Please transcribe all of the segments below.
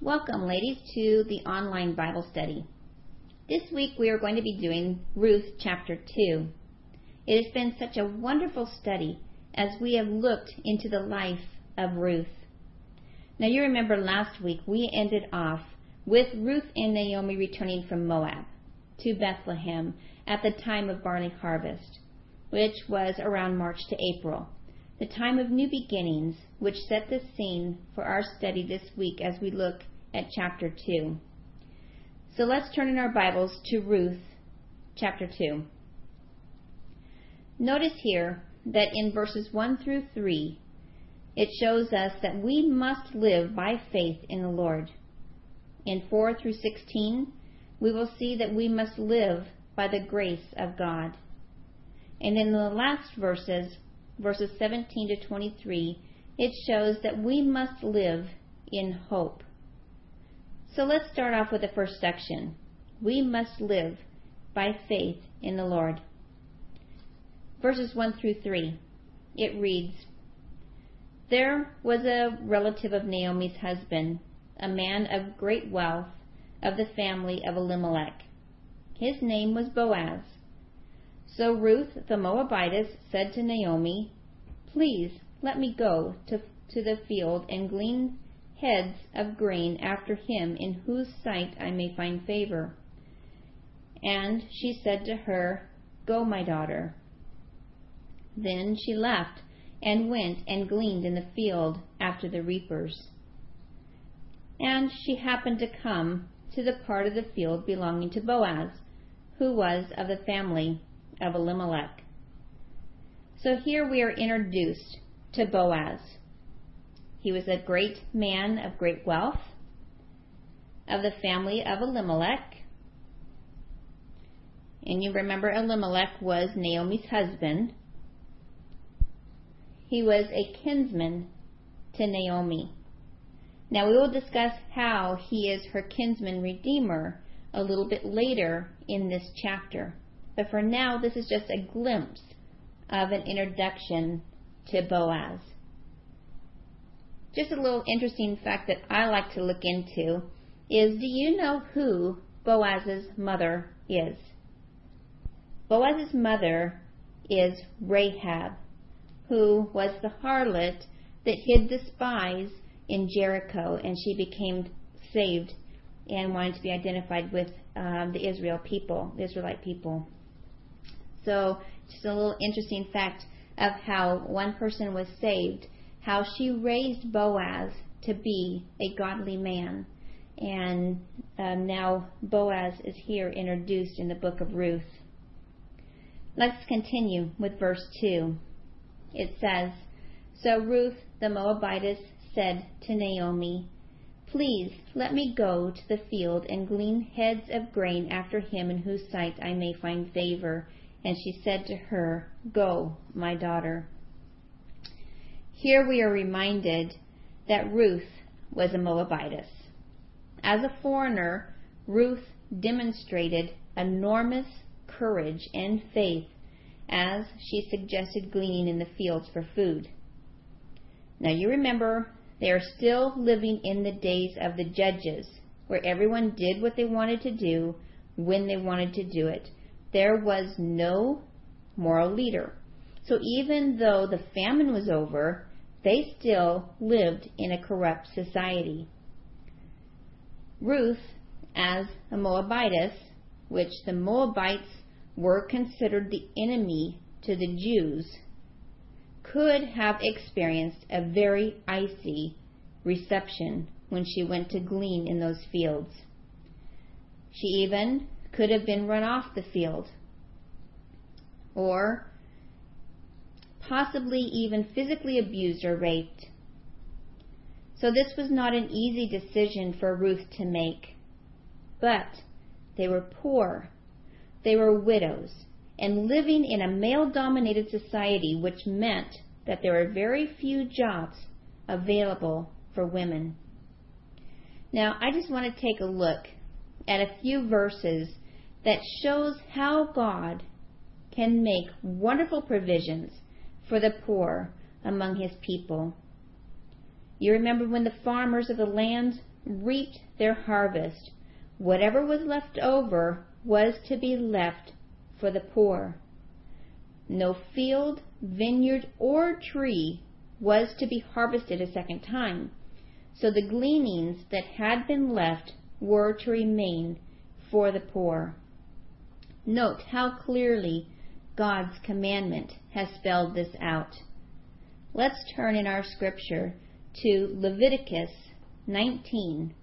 Welcome, ladies, to the online Bible study. This week we are going to be doing Ruth chapter 2. It has been such a wonderful study as we have looked into the life of Ruth. Now, you remember last week we ended off with Ruth and Naomi returning from Moab to Bethlehem at the time of barley harvest, which was around March to April, the time of new beginnings, which set the scene for our study this week as we look at chapter 2. So let's turn in our Bibles to Ruth chapter 2. Notice here that in verses 1 through 3, it shows us that we must live by faith in the Lord. In 4 through 16, we will see that we must live by the grace of God. And in the last verses, verses 17 to 23, it shows that we must live in hope. So let's start off with the first section. We must live by faith in the Lord. Verses 1 through 3. It reads There was a relative of Naomi's husband, a man of great wealth, of the family of Elimelech. His name was Boaz. So Ruth the Moabitess said to Naomi, Please let me go to, to the field and glean heads of grain after him in whose sight I may find favor. And she said to her, Go, my daughter. Then she left and went and gleaned in the field after the reapers. And she happened to come to the part of the field belonging to Boaz, who was of the family of Elimelech. So here we are introduced to Boaz. He was a great man of great wealth, of the family of Elimelech. And you remember Elimelech was Naomi's husband. He was a kinsman to Naomi. Now we will discuss how he is her kinsman redeemer a little bit later in this chapter. But for now, this is just a glimpse of an introduction to Boaz. Just a little interesting fact that I like to look into is do you know who Boaz's mother is? Boaz's mother is Rahab, who was the harlot that hid the spies in Jericho, and she became saved and wanted to be identified with um, the Israel people, the Israelite people. So, just a little interesting fact of how one person was saved, how she raised Boaz to be a godly man. And um, now Boaz is here introduced in the book of Ruth. Let's continue with verse 2. It says, So Ruth the Moabitess said to Naomi, Please let me go to the field and glean heads of grain after him in whose sight I may find favor. And she said to her, Go, my daughter. Here we are reminded that Ruth was a Moabitess. As a foreigner, Ruth demonstrated enormous courage and faith as she suggested gleaning in the fields for food. Now you remember they are still living in the days of the judges, where everyone did what they wanted to do when they wanted to do it. There was no moral leader. So even though the famine was over, they still lived in a corrupt society. Ruth, as a Moabitess, which the Moabites were considered the enemy to the Jews, could have experienced a very icy reception when she went to glean in those fields. She even could have been run off the field, or possibly even physically abused or raped. So this was not an easy decision for Ruth to make. But they were poor, they were widows, and living in a male dominated society, which meant that there were very few jobs available for women. Now, I just want to take a look at a few verses that shows how God can make wonderful provisions for the poor among his people. You remember when the farmers of the land reaped their harvest, whatever was left over was to be left for the poor. No field, vineyard, or tree was to be harvested a second time, so the gleanings that had been left were to remain for the poor. Note how clearly God's commandment has spelled this out. Let's turn in our scripture to Leviticus 19,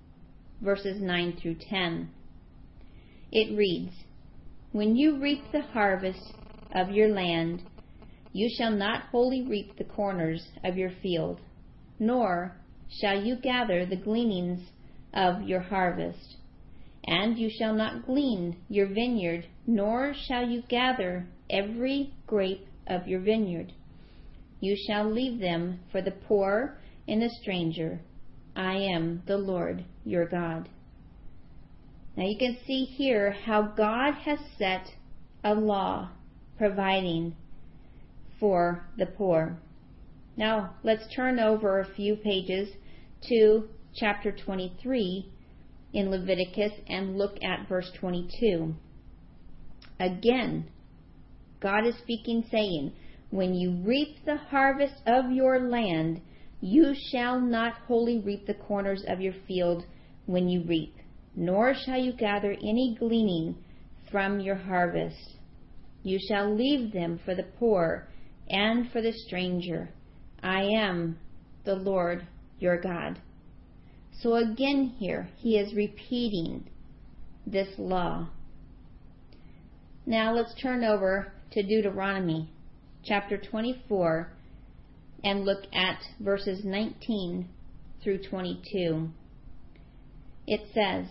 verses 9 through 10. It reads, When you reap the harvest of your land, you shall not wholly reap the corners of your field, nor shall you gather the gleanings of your harvest. And you shall not glean your vineyard, nor shall you gather every grape of your vineyard. You shall leave them for the poor and the stranger. I am the Lord your God. Now you can see here how God has set a law providing for the poor. Now let's turn over a few pages to chapter 23 in Leviticus and look at verse 22. Again, God is speaking, saying, When you reap the harvest of your land, you shall not wholly reap the corners of your field when you reap, nor shall you gather any gleaning from your harvest. You shall leave them for the poor and for the stranger. I am the Lord your God. So again, here, he is repeating this law. Now let's turn over to Deuteronomy chapter 24 and look at verses 19 through 22. It says,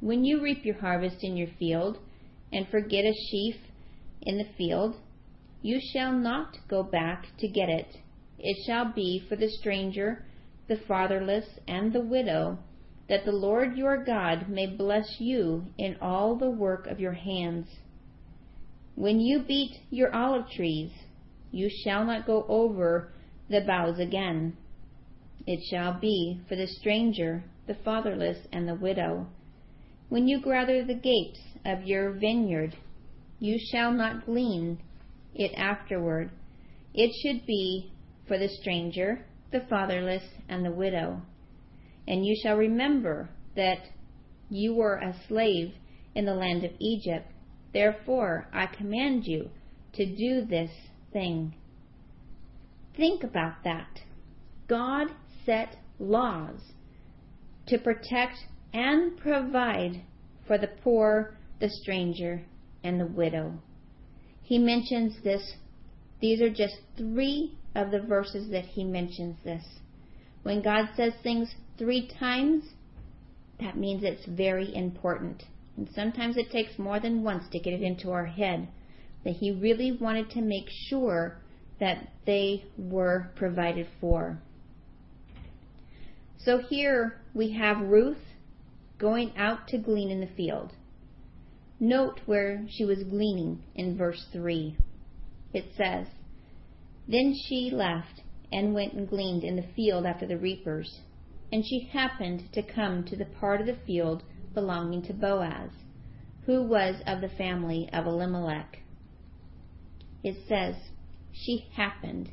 When you reap your harvest in your field and forget a sheaf in the field, you shall not go back to get it. It shall be for the stranger the fatherless, and the widow, that the Lord your God may bless you in all the work of your hands. When you beat your olive trees, you shall not go over the boughs again. It shall be for the stranger, the fatherless, and the widow. When you gather the gates of your vineyard, you shall not glean it afterward. It should be for the stranger, the fatherless, and the widow. And you shall remember that you were a slave in the land of Egypt. Therefore, I command you to do this thing. Think about that. God set laws to protect and provide for the poor, the stranger, and the widow. He mentions this. These are just three of the verses that he mentions this. When God says things three times, that means it's very important. And sometimes it takes more than once to get it into our head that he really wanted to make sure that they were provided for. So here we have Ruth going out to glean in the field. Note where she was gleaning in verse 3. It says, then she left and went and gleaned in the field after the reapers. And she happened to come to the part of the field belonging to Boaz, who was of the family of Elimelech. It says, she happened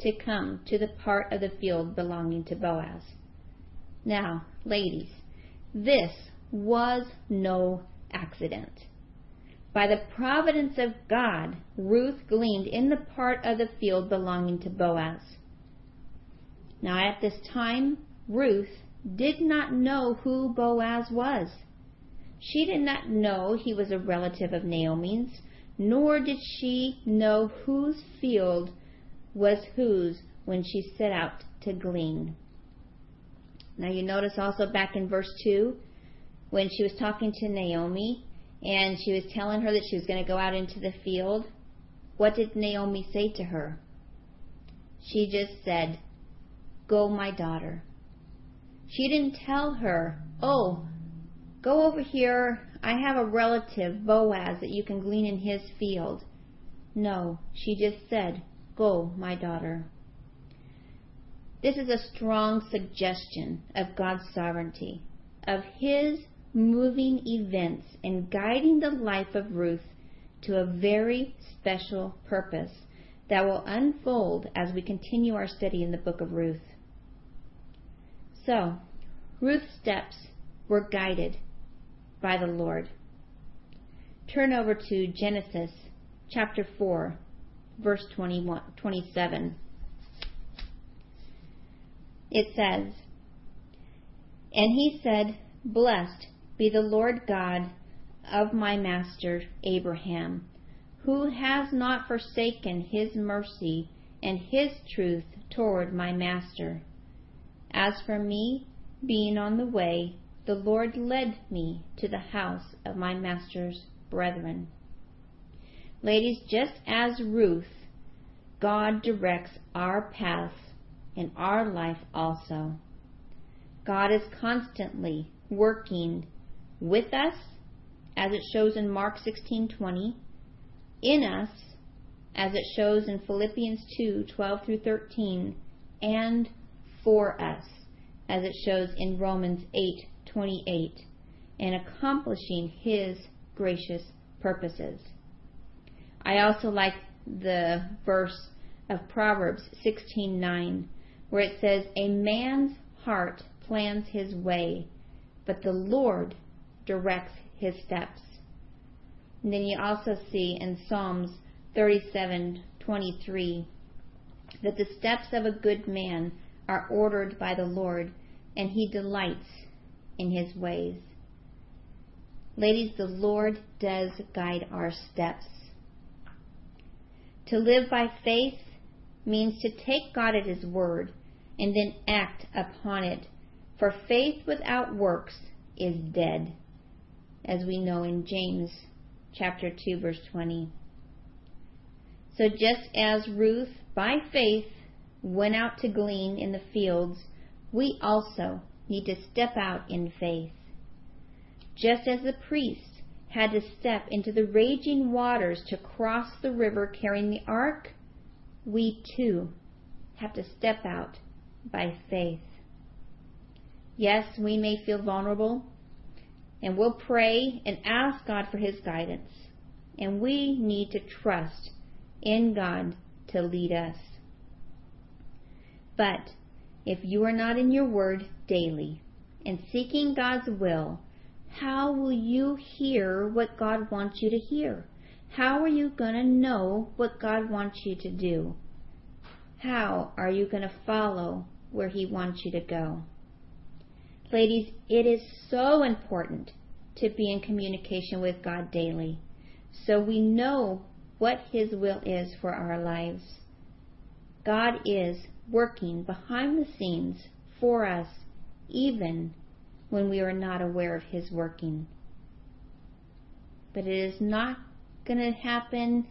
to come to the part of the field belonging to Boaz. Now, ladies, this was no accident. By the providence of God, Ruth gleaned in the part of the field belonging to Boaz. Now at this time, Ruth did not know who Boaz was. She did not know he was a relative of Naomi's, nor did she know whose field was whose when she set out to glean. Now you notice also back in verse 2, when she was talking to Naomi, and she was telling her that she was going to go out into the field, what did Naomi say to her? She just said, Go, my daughter. She didn't tell her, Oh, go over here. I have a relative, Boaz, that you can glean in his field. No, she just said, Go, my daughter. This is a strong suggestion of God's sovereignty, of His moving events and guiding the life of Ruth to a very special purpose that will unfold as we continue our study in the book of Ruth. So, Ruth's steps were guided by the Lord. Turn over to Genesis chapter 4, verse 21, 27. It says, And he said, Blessed be the Lord God of my master Abraham, who has not forsaken his mercy and his truth toward my master. As for me, being on the way, the Lord led me to the house of my master's brethren. Ladies, just as Ruth, God directs our paths in our life also. God is constantly working with us, as it shows in Mark 16:20, in us, as it shows in Philippians 2:12 through 13, and for us, as it shows in Romans 8:28, and accomplishing his gracious purposes. I also like the verse of Proverbs 16:9 where it says a man's heart plans his way but the Lord directs his steps. And then you also see in Psalms 37:23 that the steps of a good man are ordered by the Lord, and he delights in his ways. Ladies, the Lord does guide our steps. To live by faith means to take God at his word and then act upon it, for faith without works is dead as we know in James chapter 2 verse 20. So just as Ruth by faith went out to glean in the fields, we also need to step out in faith. Just as the priest had to step into the raging waters to cross the river carrying the ark, we too have to step out by faith. Yes, we may feel vulnerable and we'll pray and ask God for His guidance. And we need to trust in God to lead us. But if you are not in your word daily and seeking God's will, how will you hear what God wants you to hear? How are you going to know what God wants you to do? How are you going to follow where He wants you to go? Ladies, it is so important to be in communication with God daily so we know what His will is for our lives. God is working behind the scenes for us even when we are not aware of His working. But it is not going to happen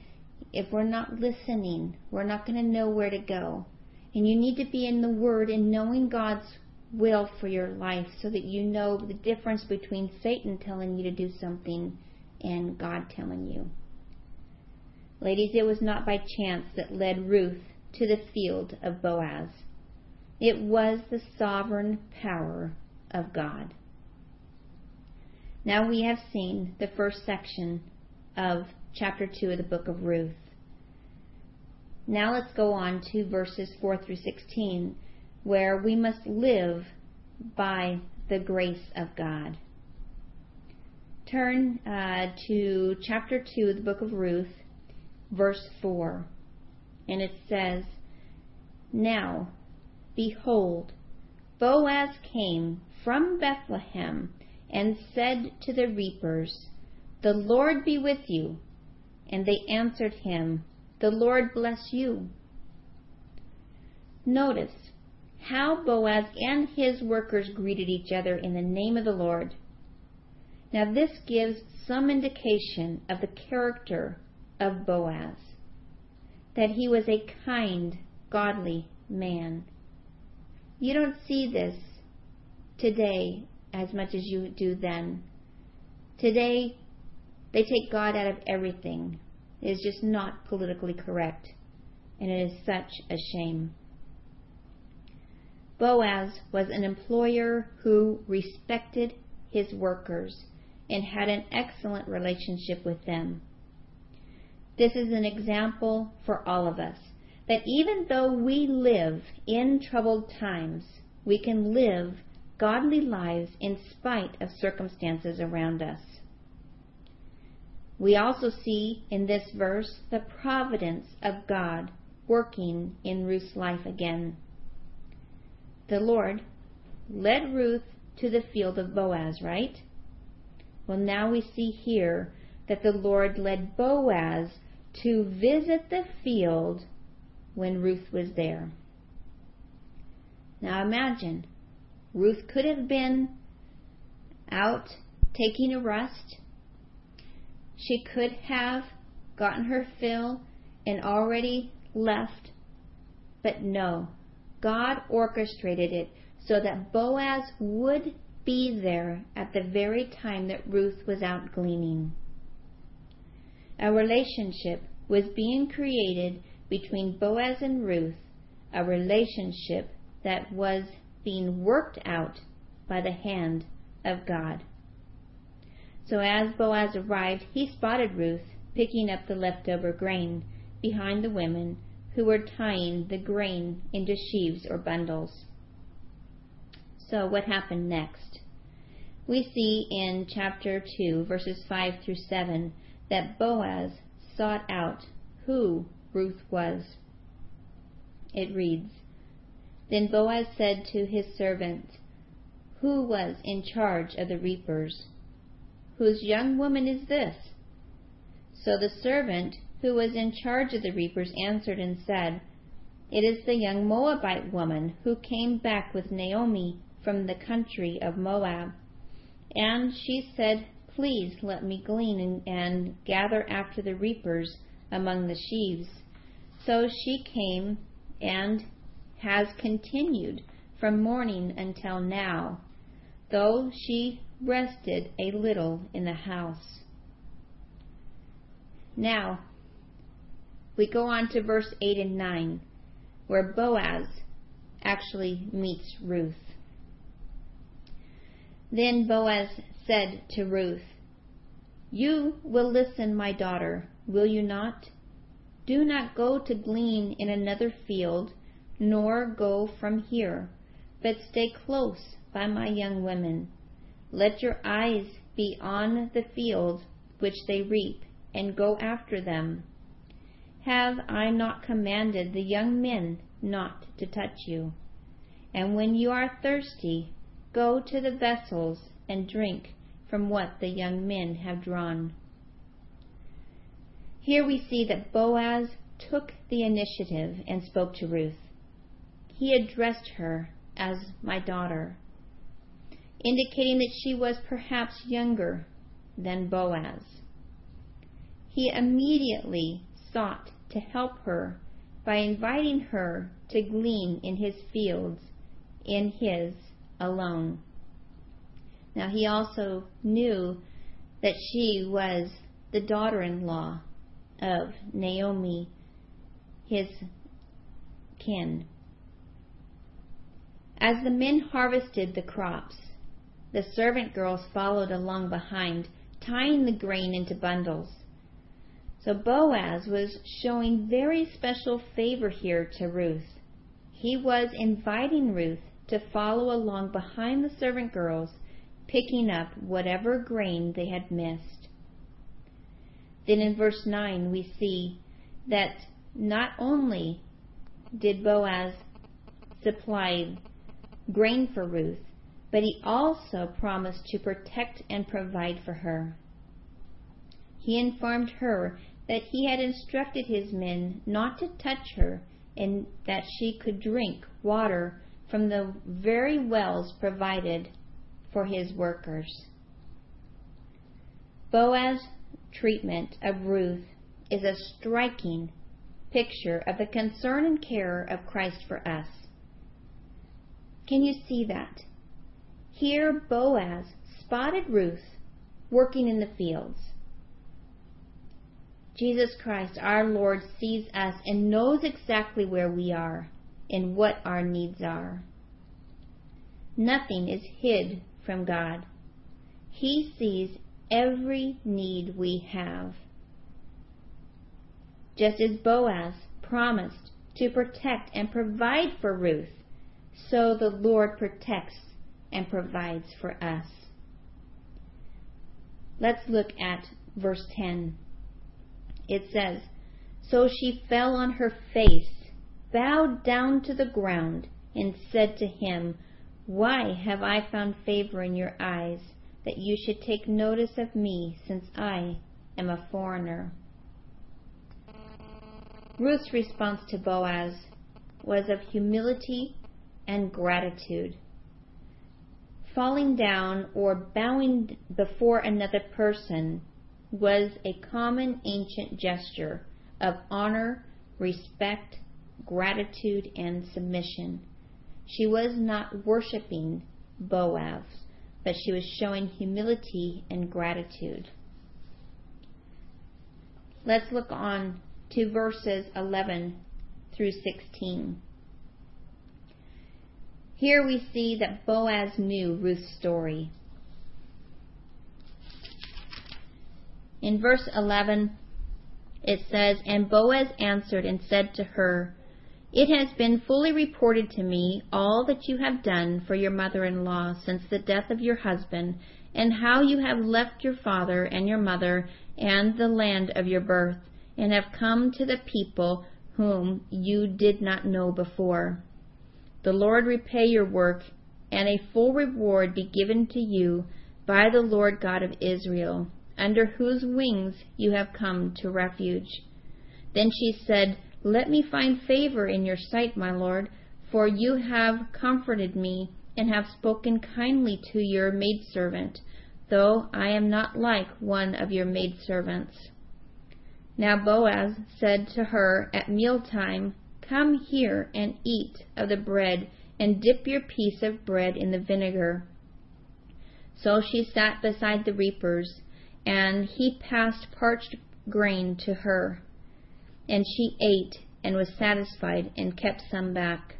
if we're not listening. We're not going to know where to go. And you need to be in the Word and knowing God's will for your life so that you know the difference between Satan telling you to do something and God telling you. Ladies, it was not by chance that led Ruth to the field of Boaz. It was the sovereign power of God. Now we have seen the first section of chapter 2 of the book of Ruth. Now let's go on to verses 4 through 16 where we must live by the grace of God. Turn uh, to chapter 2 of the book of Ruth, verse 4, and it says, Now, behold, Boaz came from Bethlehem and said to the reapers, The Lord be with you. And they answered him, The Lord bless you. Notice how Boaz and his workers greeted each other in the name of the Lord. Now, this gives some indication of the character of Boaz, that he was a kind, godly man. You don't see this today as much as you do then. Today, they take God out of everything. It is just not politically correct, and it is such a shame. Boaz was an employer who respected his workers and had an excellent relationship with them. This is an example for all of us that even though we live in troubled times, we can live godly lives in spite of circumstances around us. We also see in this verse the providence of God working in Ruth's life again. The Lord led Ruth to the field of Boaz, right? Well, now we see here that the Lord led Boaz to visit the field when Ruth was there. Now imagine, Ruth could have been out taking a rest. She could have gotten her fill and already left. But no, God orchestrated it so that Boaz would be there at the very time that Ruth was out gleaning. A relationship was being created between Boaz and Ruth, a relationship that was being worked out by the hand of God. So as Boaz arrived, he spotted Ruth picking up the leftover grain behind the women who were tying the grain into sheaves or bundles. So, what happened next? We see in chapter 2, verses 5 through 7, that Boaz sought out who Ruth was. It reads Then Boaz said to his servant, Who was in charge of the reapers? Whose young woman is this? So the servant who was in charge of the reapers answered and said, It is the young Moabite woman who came back with Naomi from the country of Moab. And she said, Please let me glean and, and gather after the reapers among the sheaves. So she came and has continued from morning until now, though she rested a little in the house. Now, we go on to verse 8 and 9, where Boaz actually meets Ruth. Then Boaz said to Ruth, You will listen, my daughter, will you not? Do not go to glean in another field, nor go from here, but stay close by my young women. Let your eyes be on the field which they reap, and go after them. Have I not commanded the young men not to touch you? And when you are thirsty, go to the vessels and drink from what the young men have drawn. Here we see that Boaz took the initiative and spoke to Ruth. He addressed her as my daughter, indicating that she was perhaps younger than Boaz. He immediately sought to help her by inviting her to glean in his fields in his alone. Now he also knew that she was the daughter in law of Naomi, his kin. As the men harvested the crops, the servant girls followed along behind, tying the grain into bundles. So Boaz was showing very special favor here to Ruth. He was inviting Ruth to follow along behind the servant girls, picking up whatever grain they had missed. Then in verse 9 we see that not only did Boaz supply grain for Ruth, but he also promised to protect and provide for her. He informed her that he had instructed his men not to touch her and that she could drink water from the very wells provided for his workers. Boaz's treatment of Ruth is a striking picture of the concern and care of Christ for us. Can you see that? Here, Boaz spotted Ruth working in the fields. Jesus Christ, our Lord, sees us and knows exactly where we are and what our needs are. Nothing is hid from God. He sees every need we have. Just as Boaz promised to protect and provide for Ruth, so the Lord protects and provides for us. Let's look at verse 10. It says, So she fell on her face, bowed down to the ground, and said to him, Why have I found favor in your eyes, that you should take notice of me, since I am a foreigner? Ruth's response to Boaz was of humility and gratitude. Falling down or bowing before another person was a common ancient gesture of honor, respect, gratitude, and submission. She was not worshiping Boaz, but she was showing humility and gratitude. Let's look on to verses 11 through 16. Here we see that Boaz knew Ruth's story. In verse 11, it says, And Boaz answered and said to her, It has been fully reported to me all that you have done for your mother in law since the death of your husband, and how you have left your father and your mother and the land of your birth and have come to the people whom you did not know before. The Lord repay your work, and a full reward be given to you by the Lord God of Israel, under whose wings you have come to refuge. Then she said, Let me find favor in your sight, my Lord, for you have comforted me and have spoken kindly to your maidservant, though I am not like one of your maidservants. Now Boaz said to her at mealtime, Come here and eat of the bread, and dip your piece of bread in the vinegar. So she sat beside the reapers, and he passed parched grain to her. And she ate and was satisfied, and kept some back.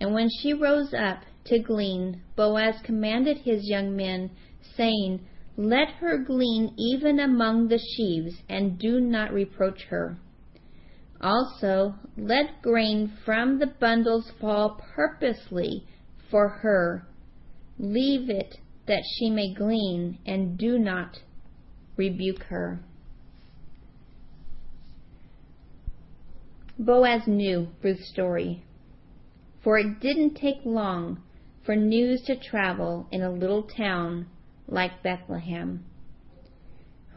And when she rose up to glean, Boaz commanded his young men, saying, let her glean even among the sheaves, and do not reproach her. Also, let grain from the bundles fall purposely for her. Leave it that she may glean, and do not rebuke her. Boaz knew Ruth's story, for it didn't take long for news to travel in a little town like Bethlehem.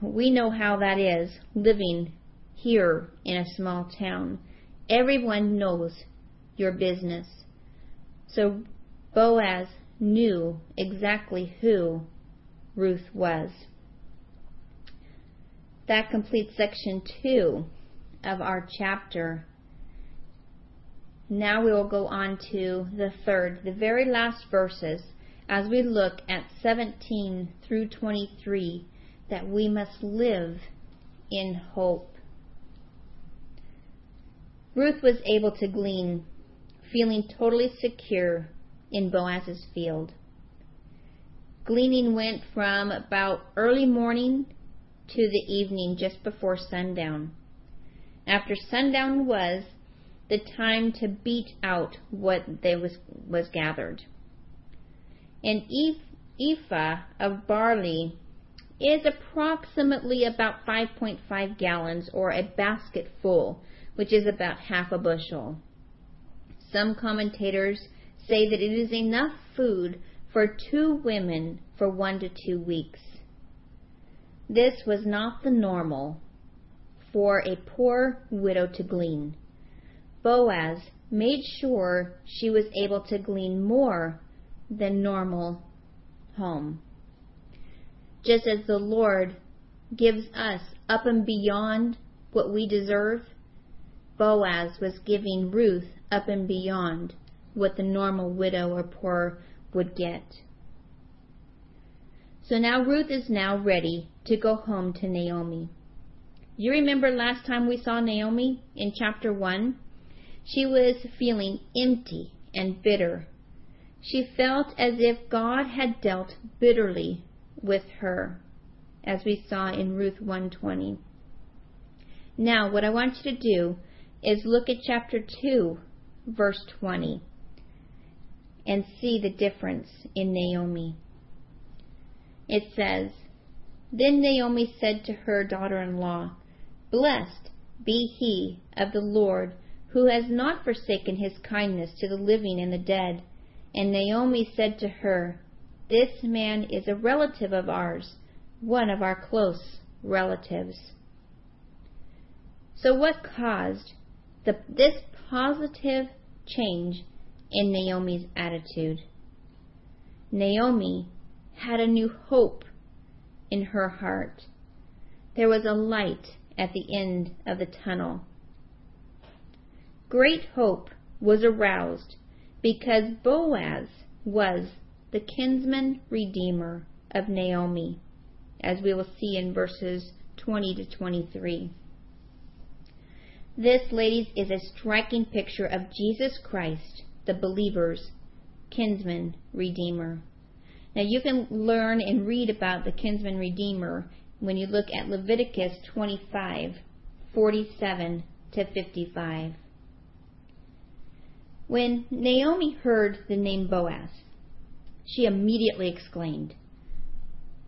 We know how that is living here in a small town. Everyone knows your business. So Boaz knew exactly who Ruth was. That completes section two of our chapter. Now we will go on to the third, the very last verses as we look at 17 through 23 that we must live in hope. Ruth was able to glean, feeling totally secure in Boaz's field. Gleaning went from about early morning to the evening just before sundown. After sundown was the time to beat out what they was, was gathered. An ephah of barley is approximately about 5.5 gallons or a basket full, which is about half a bushel. Some commentators say that it is enough food for two women for one to two weeks. This was not the normal for a poor widow to glean. Boaz made sure she was able to glean more than normal home. Just as the Lord gives us up and beyond what we deserve, Boaz was giving Ruth up and beyond what the normal widow or poor would get. So now Ruth is now ready to go home to Naomi. You remember last time we saw Naomi in chapter 1? She was feeling empty and bitter She felt as if God had dealt bitterly with her, as we saw in Ruth 120. Now, what I want you to do is look at chapter 2, verse 20, and see the difference in Naomi. It says, Then Naomi said to her daughter in law, Blessed be he of the Lord, who has not forsaken his kindness to the living and the dead. And Naomi said to her, This man is a relative of ours, one of our close relatives. So, what caused the, this positive change in Naomi's attitude? Naomi had a new hope in her heart. There was a light at the end of the tunnel. Great hope was aroused because Boaz was the kinsman redeemer of Naomi, as we will see in verses 20 to 23. This, ladies, is a striking picture of Jesus Christ, the believer's kinsman redeemer. Now, you can learn and read about the kinsman redeemer when you look at Leviticus 25 47 to 55. When Naomi heard the name Boaz, she immediately exclaimed,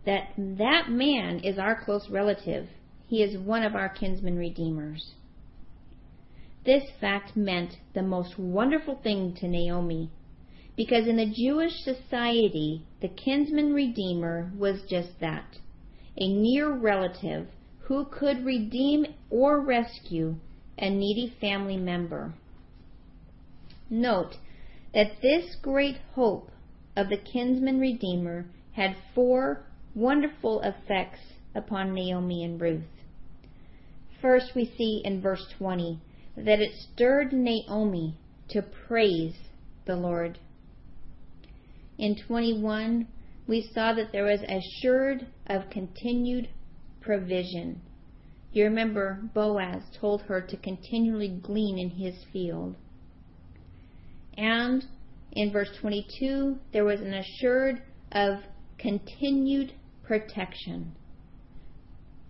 That that man is our close relative. He is one of our kinsman redeemers. This fact meant the most wonderful thing to Naomi, because in the Jewish society, the kinsman redeemer was just that a near relative who could redeem or rescue a needy family member. Note that this great hope of the kinsman redeemer had four wonderful effects upon Naomi and Ruth. First, we see in verse 20 that it stirred Naomi to praise the Lord. In 21, we saw that there was assured of continued provision. You remember Boaz told her to continually glean in his field. And in verse 22, there was an assured of continued protection.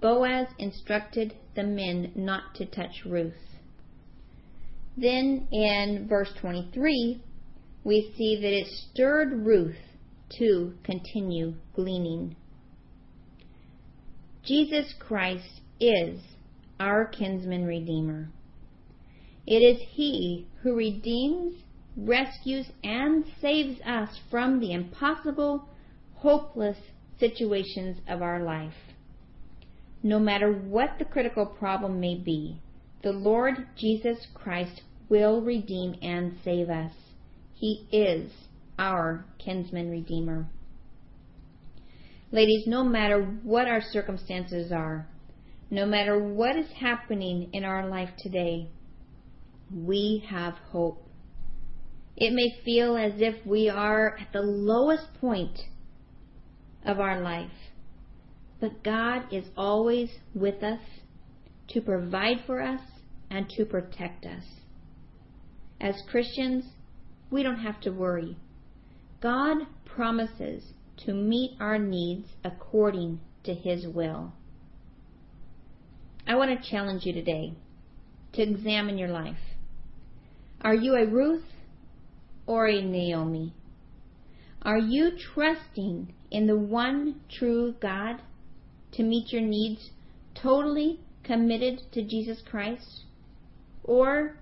Boaz instructed the men not to touch Ruth. Then in verse 23, we see that it stirred Ruth to continue gleaning. Jesus Christ is our kinsman redeemer. It is He who redeems, rescues, and saves us from the impossible, hopeless situations of our life. No matter what the critical problem may be, the Lord Jesus Christ will redeem and save us. He is our kinsman redeemer. Ladies, no matter what our circumstances are, no matter what is happening in our life today, we have hope. It may feel as if we are at the lowest point of our life, but God is always with us to provide for us and to protect us. As Christians, we don't have to worry God promises to meet our needs according to His will. I want to challenge you today to examine your life. Are you a Ruth or a Naomi? Are you trusting in the one true God to meet your needs totally committed to Jesus Christ? Or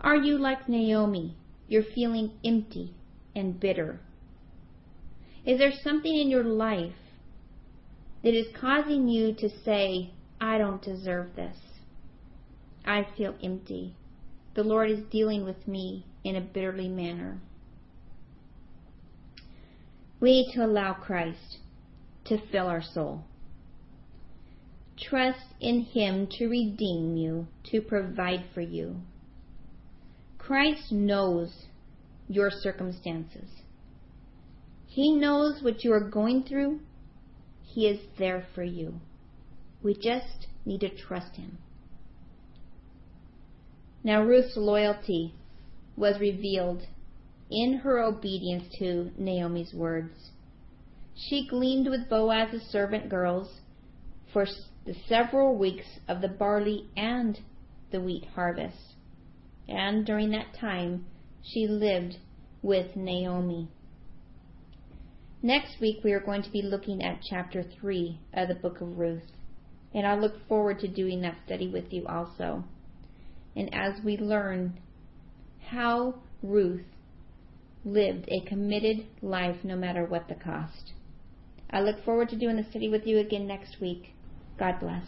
are you like Naomi? You're feeling empty and bitter is there something in your life that is causing you to say, I don't deserve this? I feel empty. The Lord is dealing with me in a bitterly manner. We need to allow Christ to fill our soul. Trust in Him to redeem you, to provide for you. Christ knows your circumstances. He knows what you are going through. He is there for you. We just need to trust Him. Now, Ruth's loyalty was revealed in her obedience to Naomi's words. She gleaned with Boaz's servant girls for the several weeks of the barley and the wheat harvest. And during that time, she lived with Naomi. Next week, we are going to be looking at chapter 3 of the book of Ruth. And I look forward to doing that study with you also. And as we learn how Ruth lived a committed life no matter what the cost. I look forward to doing the study with you again next week. God bless.